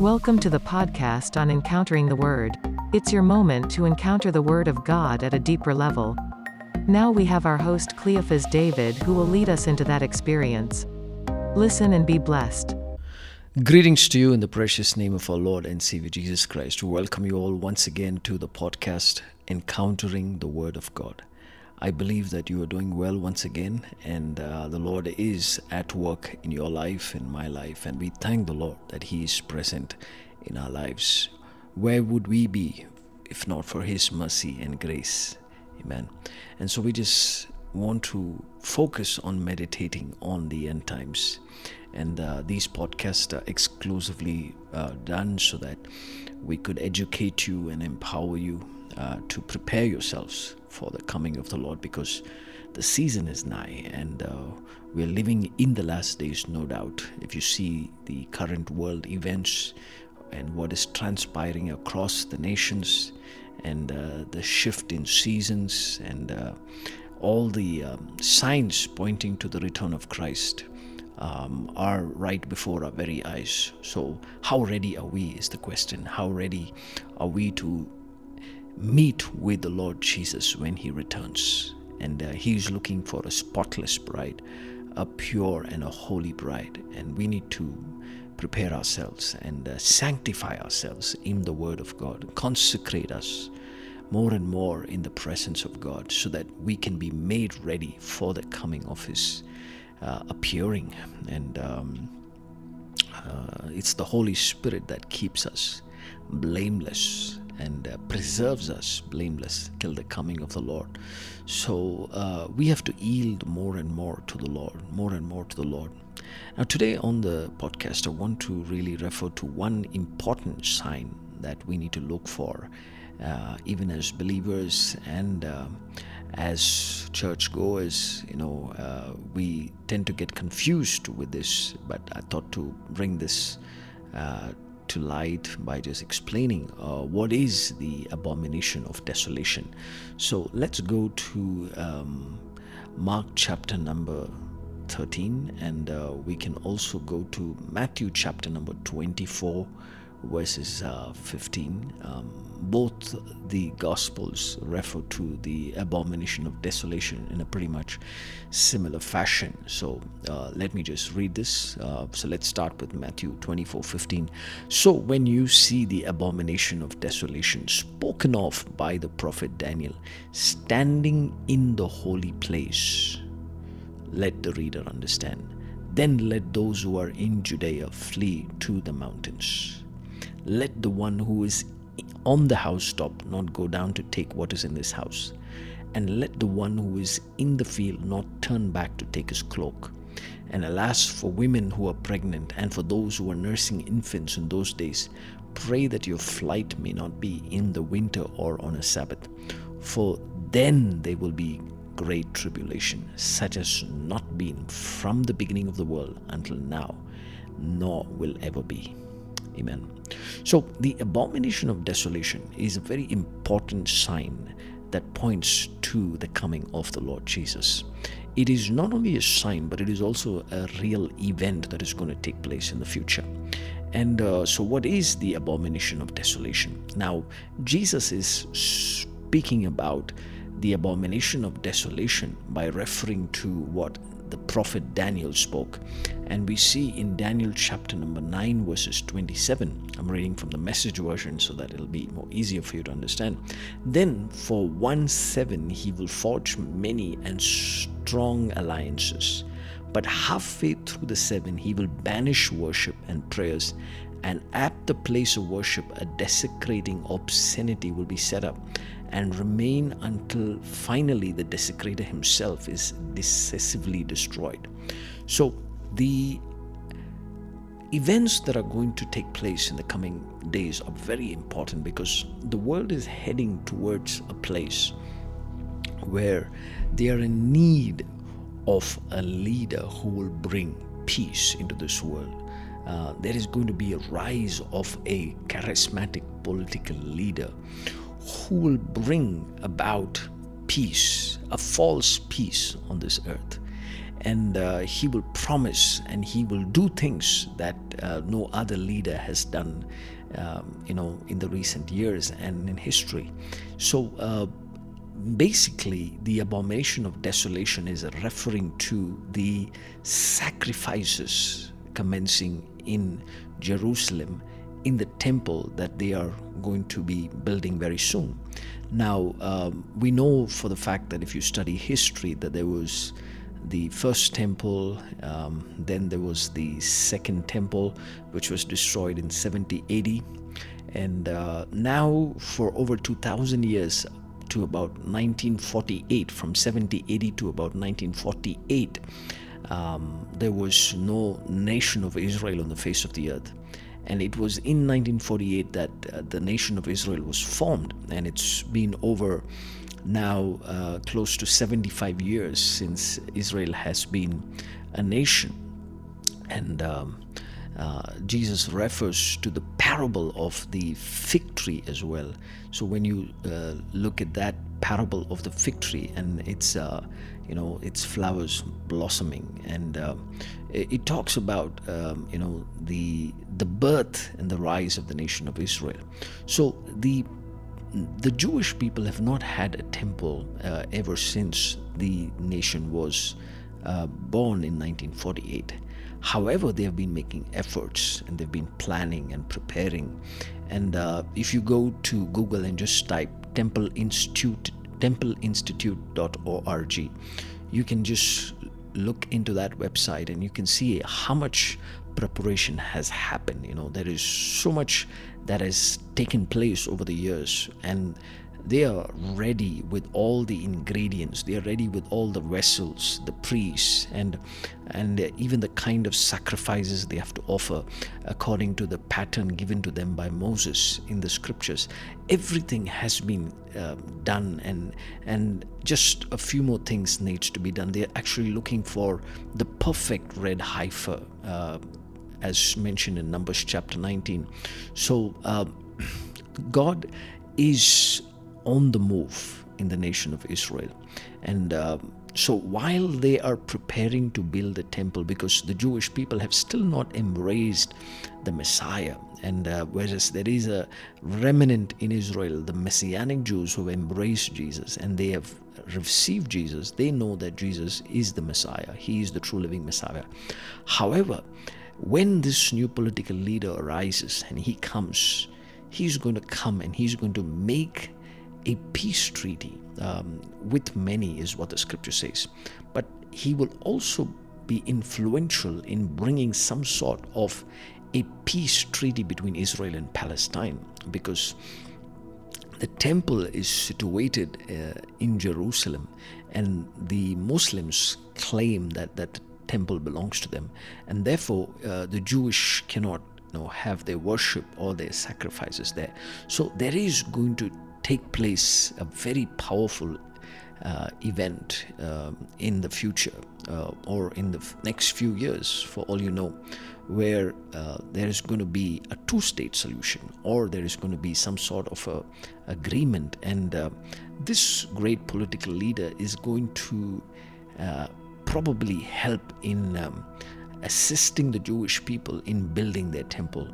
Welcome to the podcast on Encountering the Word. It's your moment to encounter the Word of God at a deeper level. Now we have our host Cleophas David who will lead us into that experience. Listen and be blessed. Greetings to you in the precious name of our Lord and Savior Jesus Christ. We welcome you all once again to the podcast Encountering the Word of God. I believe that you are doing well once again, and uh, the Lord is at work in your life, in my life, and we thank the Lord that He is present in our lives. Where would we be if not for His mercy and grace? Amen. And so we just want to focus on meditating on the end times. And uh, these podcasts are exclusively uh, done so that we could educate you and empower you uh, to prepare yourselves for the coming of the Lord because the season is nigh and uh, we're living in the last days, no doubt. If you see the current world events and what is transpiring across the nations and uh, the shift in seasons and uh, all the um, signs pointing to the return of Christ. Um, are right before our very eyes. So, how ready are we? Is the question. How ready are we to meet with the Lord Jesus when he returns. And uh, he is looking for a spotless bride, a pure and a holy bride. And we need to prepare ourselves and uh, sanctify ourselves in the Word of God, consecrate us more and more in the presence of God so that we can be made ready for the coming of His uh, appearing. And um, uh, it's the Holy Spirit that keeps us blameless and uh, preserves us blameless till the coming of the Lord. So uh, we have to yield more and more to the Lord, more and more to the Lord. Now, today on the podcast, I want to really refer to one important sign that we need to look for, uh, even as believers and uh, as churchgoers. You know, uh, we tend to get confused with this, but I thought to bring this uh, to light by just explaining uh, what is the abomination of desolation. So let's go to um, Mark chapter number 13, and uh, we can also go to Matthew chapter number 24 verses uh, 15. Um, both the Gospels refer to the abomination of desolation in a pretty much similar fashion. So uh, let me just read this. Uh, so let's start with Matthew 24 15. So when you see the abomination of desolation spoken of by the prophet Daniel standing in the holy place, let the reader understand. Then let those who are in Judea flee to the mountains let the one who is on the housetop not go down to take what is in this house, and let the one who is in the field not turn back to take his cloak. And alas, for women who are pregnant and for those who are nursing infants in those days, pray that your flight may not be in the winter or on a Sabbath, for then there will be great tribulation, such as not been from the beginning of the world until now, nor will ever be. Amen. So, the abomination of desolation is a very important sign that points to the coming of the Lord Jesus. It is not only a sign, but it is also a real event that is going to take place in the future. And uh, so, what is the abomination of desolation? Now, Jesus is speaking about the abomination of desolation by referring to what the prophet Daniel spoke. And we see in Daniel chapter number 9, verses 27. I'm reading from the message version so that it'll be more easier for you to understand. Then for one seven he will forge many and strong alliances. But halfway through the seven, he will banish worship and prayers, and at the place of worship, a desecrating obscenity will be set up and remain until finally the desecrator himself is decisively destroyed. So, the events that are going to take place in the coming days are very important because the world is heading towards a place where they are in need of a leader who will bring peace into this world. Uh, there is going to be a rise of a charismatic political leader who will bring about peace, a false peace on this earth. and uh, he will promise and he will do things that uh, no other leader has done um, you know in the recent years and in history so uh, basically the abomination of desolation is referring to the sacrifices commencing in Jerusalem in the temple that they are going to be building very soon. Now, um, we know for the fact that if you study history, that there was the first temple, um, then there was the second temple, which was destroyed in 70 AD. And uh, now, for over 2,000 years, to about 1948, from 70 AD to about 1948, um, there was no nation of Israel on the face of the earth. And it was in 1948 that uh, the nation of Israel was formed, and it's been over now uh, close to 75 years since Israel has been a nation. And um, uh, Jesus refers to the parable of the fig tree as well. So when you uh, look at that parable of the fig tree and its, uh, you know, its flowers blossoming, and uh, it, it, talks about, um, you know, the the birth and the rise of the nation of Israel. So the the Jewish people have not had a temple uh, ever since the nation was uh, born in 1948. However, they have been making efforts and they've been planning and preparing. And uh, if you go to Google and just type Temple Institute, templeinstitute.org, you can just look into that website and you can see how much preparation has happened. You know, there is so much that has taken place over the years, and they are ready with all the ingredients. They are ready with all the vessels the priests and and even the kind of sacrifices they have to offer according to the pattern given to them by Moses in the scriptures. Everything has been uh, done and and just a few more things needs to be done. They're actually looking for the perfect red heifer uh, as mentioned in numbers chapter 19 so uh, god is on the move in the nation of Israel. And uh, so while they are preparing to build the temple, because the Jewish people have still not embraced the Messiah, and uh, whereas there is a remnant in Israel, the Messianic Jews who have embraced Jesus and they have received Jesus, they know that Jesus is the Messiah, He is the true living Messiah. However, when this new political leader arises and he comes, he's going to come and he's going to make a peace treaty um, with many, is what the scripture says. But he will also be influential in bringing some sort of a peace treaty between Israel and Palestine because the temple is situated uh, in Jerusalem and the Muslims claim that that temple belongs to them and therefore uh, the Jewish cannot you know, have their worship or their sacrifices there so there is going to take place a very powerful uh, event um, in the future uh, or in the f- next few years, for all you know, where uh, there is going to be a two state solution or there is going to be some sort of a agreement. And uh, this great political leader is going to uh, probably help in um, assisting the Jewish people in building their temple.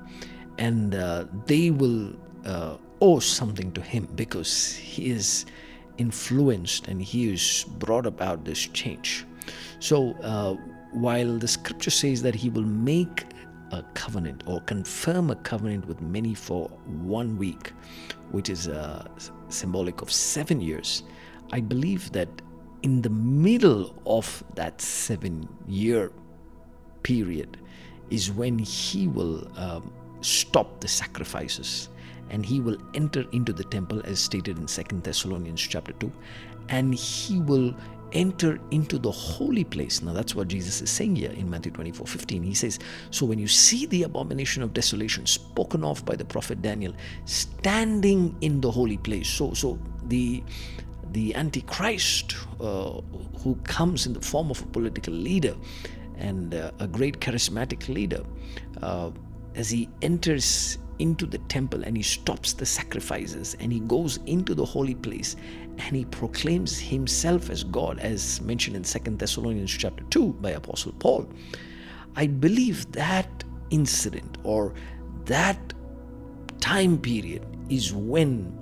And uh, they will owe something to him because he is influenced and he is brought about this change. So, uh, while the scripture says that he will make a covenant or confirm a covenant with many for one week, which is uh, symbolic of seven years, I believe that in the middle of that seven year period is when he will um, stop the sacrifices and he will enter into the temple as stated in Second Thessalonians chapter 2 and he will enter into the holy place. Now that's what Jesus is saying here in Matthew 24 15. He says, So when you see the abomination of desolation spoken of by the prophet Daniel standing in the holy place, so so the the Antichrist uh, who comes in the form of a political leader and uh, a great charismatic leader, uh, as he enters into the temple and he stops the sacrifices and he goes into the holy place and he proclaims himself as God, as mentioned in Second Thessalonians chapter 2 by Apostle Paul. I believe that incident or that time period is when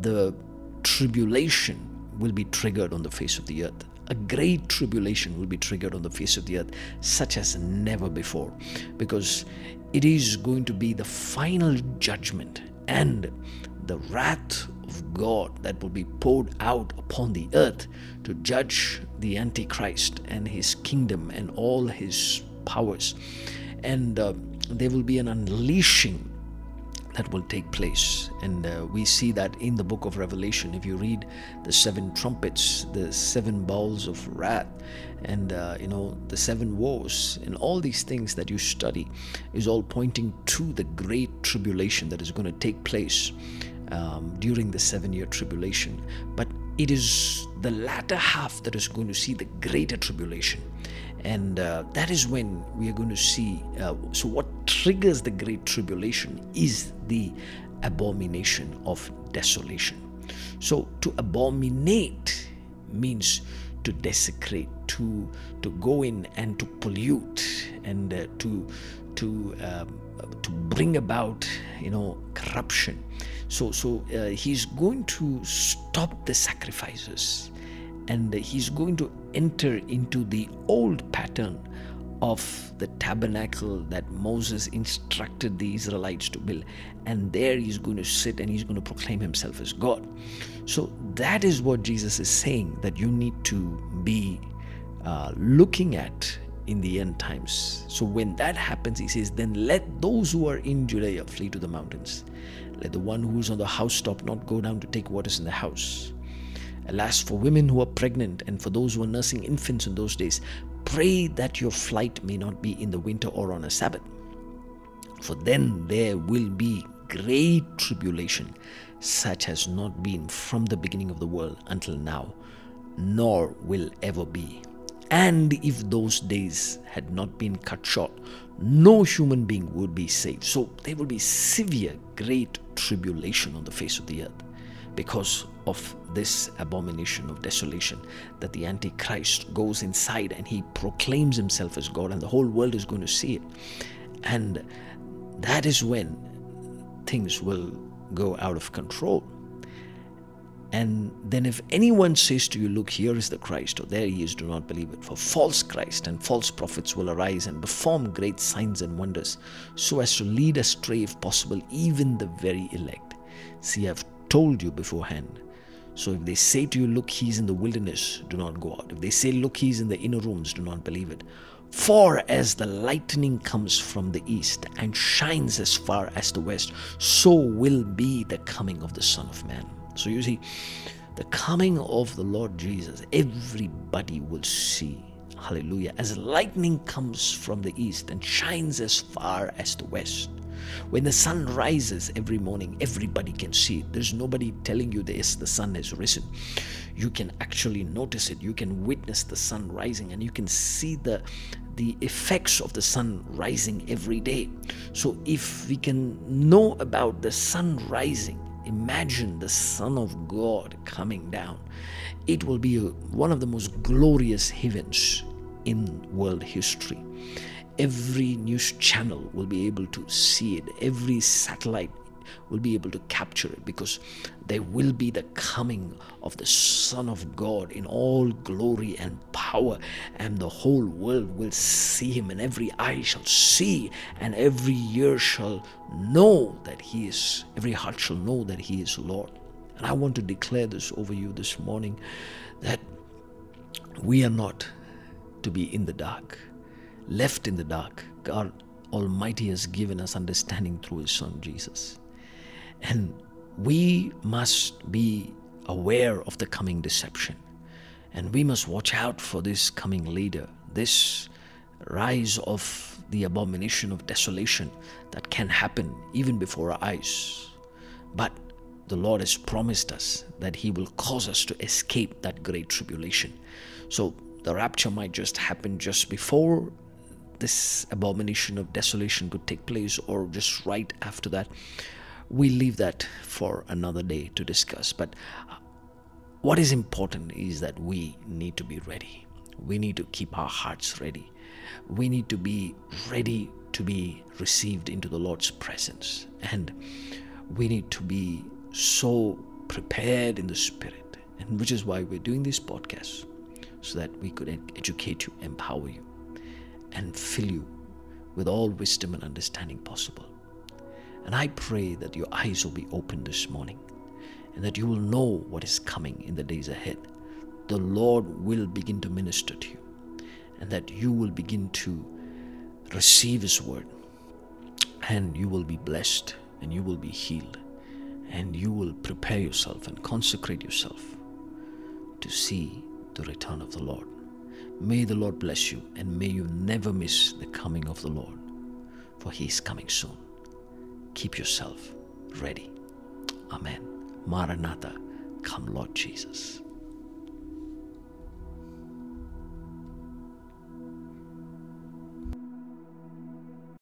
the tribulation will be triggered on the face of the earth a great tribulation will be triggered on the face of the earth, such as never before, because it is going to be the final judgment and the wrath of God that will be poured out upon the earth to judge the Antichrist and his kingdom and all his powers. And uh, there will be an unleashing that will take place. And uh, we see that in the book of Revelation. If you read the seven trumpets, the seven bowls of wrath, and uh, you know the seven woes, and all these things that you study, is all pointing to the great tribulation that is going to take place um, during the seven-year tribulation. But it is the latter half that is going to see the greater tribulation and uh, that is when we are going to see uh, so what triggers the great tribulation is the abomination of desolation. So to abominate means to desecrate to to go in and to pollute and uh, to to um, to bring about you know corruption. So so uh, he's going to stop the sacrifices and he's going to enter into the old pattern of the tabernacle that Moses instructed the Israelites to build. And there he's going to sit and he's going to proclaim himself as God. So that is what Jesus is saying that you need to be uh, looking at in the end times. So when that happens, he says, then let those who are in Judea flee to the mountains. Let the one who is on the housetop not go down to take what is in the house. Alas, for women who are pregnant and for those who are nursing infants in those days, pray that your flight may not be in the winter or on a Sabbath. For then there will be great tribulation, such as not been from the beginning of the world until now, nor will ever be. And if those days had not been cut short, no human being would be saved. So there will be severe, great tribulation on the face of the earth because of this abomination of desolation that the antichrist goes inside and he proclaims himself as god and the whole world is going to see it. And that is when things will go out of control. And then if anyone says to you look here is the christ or there he is do not believe it for false christ and false prophets will arise and perform great signs and wonders so as to lead astray if possible even the very elect. See i've told you beforehand so if they say to you, Look, he's in the wilderness, do not go out. If they say, Look, he's in the inner rooms, do not believe it. For as the lightning comes from the east and shines as far as the west, so will be the coming of the Son of Man. So you see, the coming of the Lord Jesus, everybody will see. Hallelujah. As lightning comes from the east and shines as far as the west. When the sun rises every morning, everybody can see it. There's nobody telling you this, the sun has risen. You can actually notice it. You can witness the sun rising and you can see the the effects of the sun rising every day. So if we can know about the sun rising, imagine the Son of God coming down. It will be one of the most glorious events in world history every news channel will be able to see it, every satellite will be able to capture it because there will be the coming of the Son of God in all glory and power, and the whole world will see him, and every eye shall see, and every ear shall know that he is, every heart shall know that he is Lord. And I want to declare this over you this morning that we are not to be in the dark left in the dark, God Almighty has given us understanding through His Son Jesus. And we must be aware of the coming deception. And we must watch out for this coming leader, this rise of the abomination of desolation that can happen even before our eyes. But the Lord has promised us that He will cause us to escape that great tribulation. So the rapture might just happen just before this abomination of desolation could take place or just right after that. We leave that for another day to discuss. But uh, what is important is that we need to be ready. We need to keep our hearts ready. We need to be ready to be received into the Lord's presence. And we need to be so prepared in the Spirit. And which is why we're doing this podcast so that we could educate you, empower you, and fill you with all wisdom and understanding possible. And I pray that your eyes will be opened this morning and that you will know what is coming in the days ahead. The Lord will begin to minister to you and that you will begin to receive His word and you will be blessed and you will be healed and you will prepare yourself and consecrate yourself to see the return of the Lord. May the Lord bless you and may you never miss the coming of the Lord, for He is coming soon. Keep yourself ready. Amen. Maranatha, come Lord Jesus.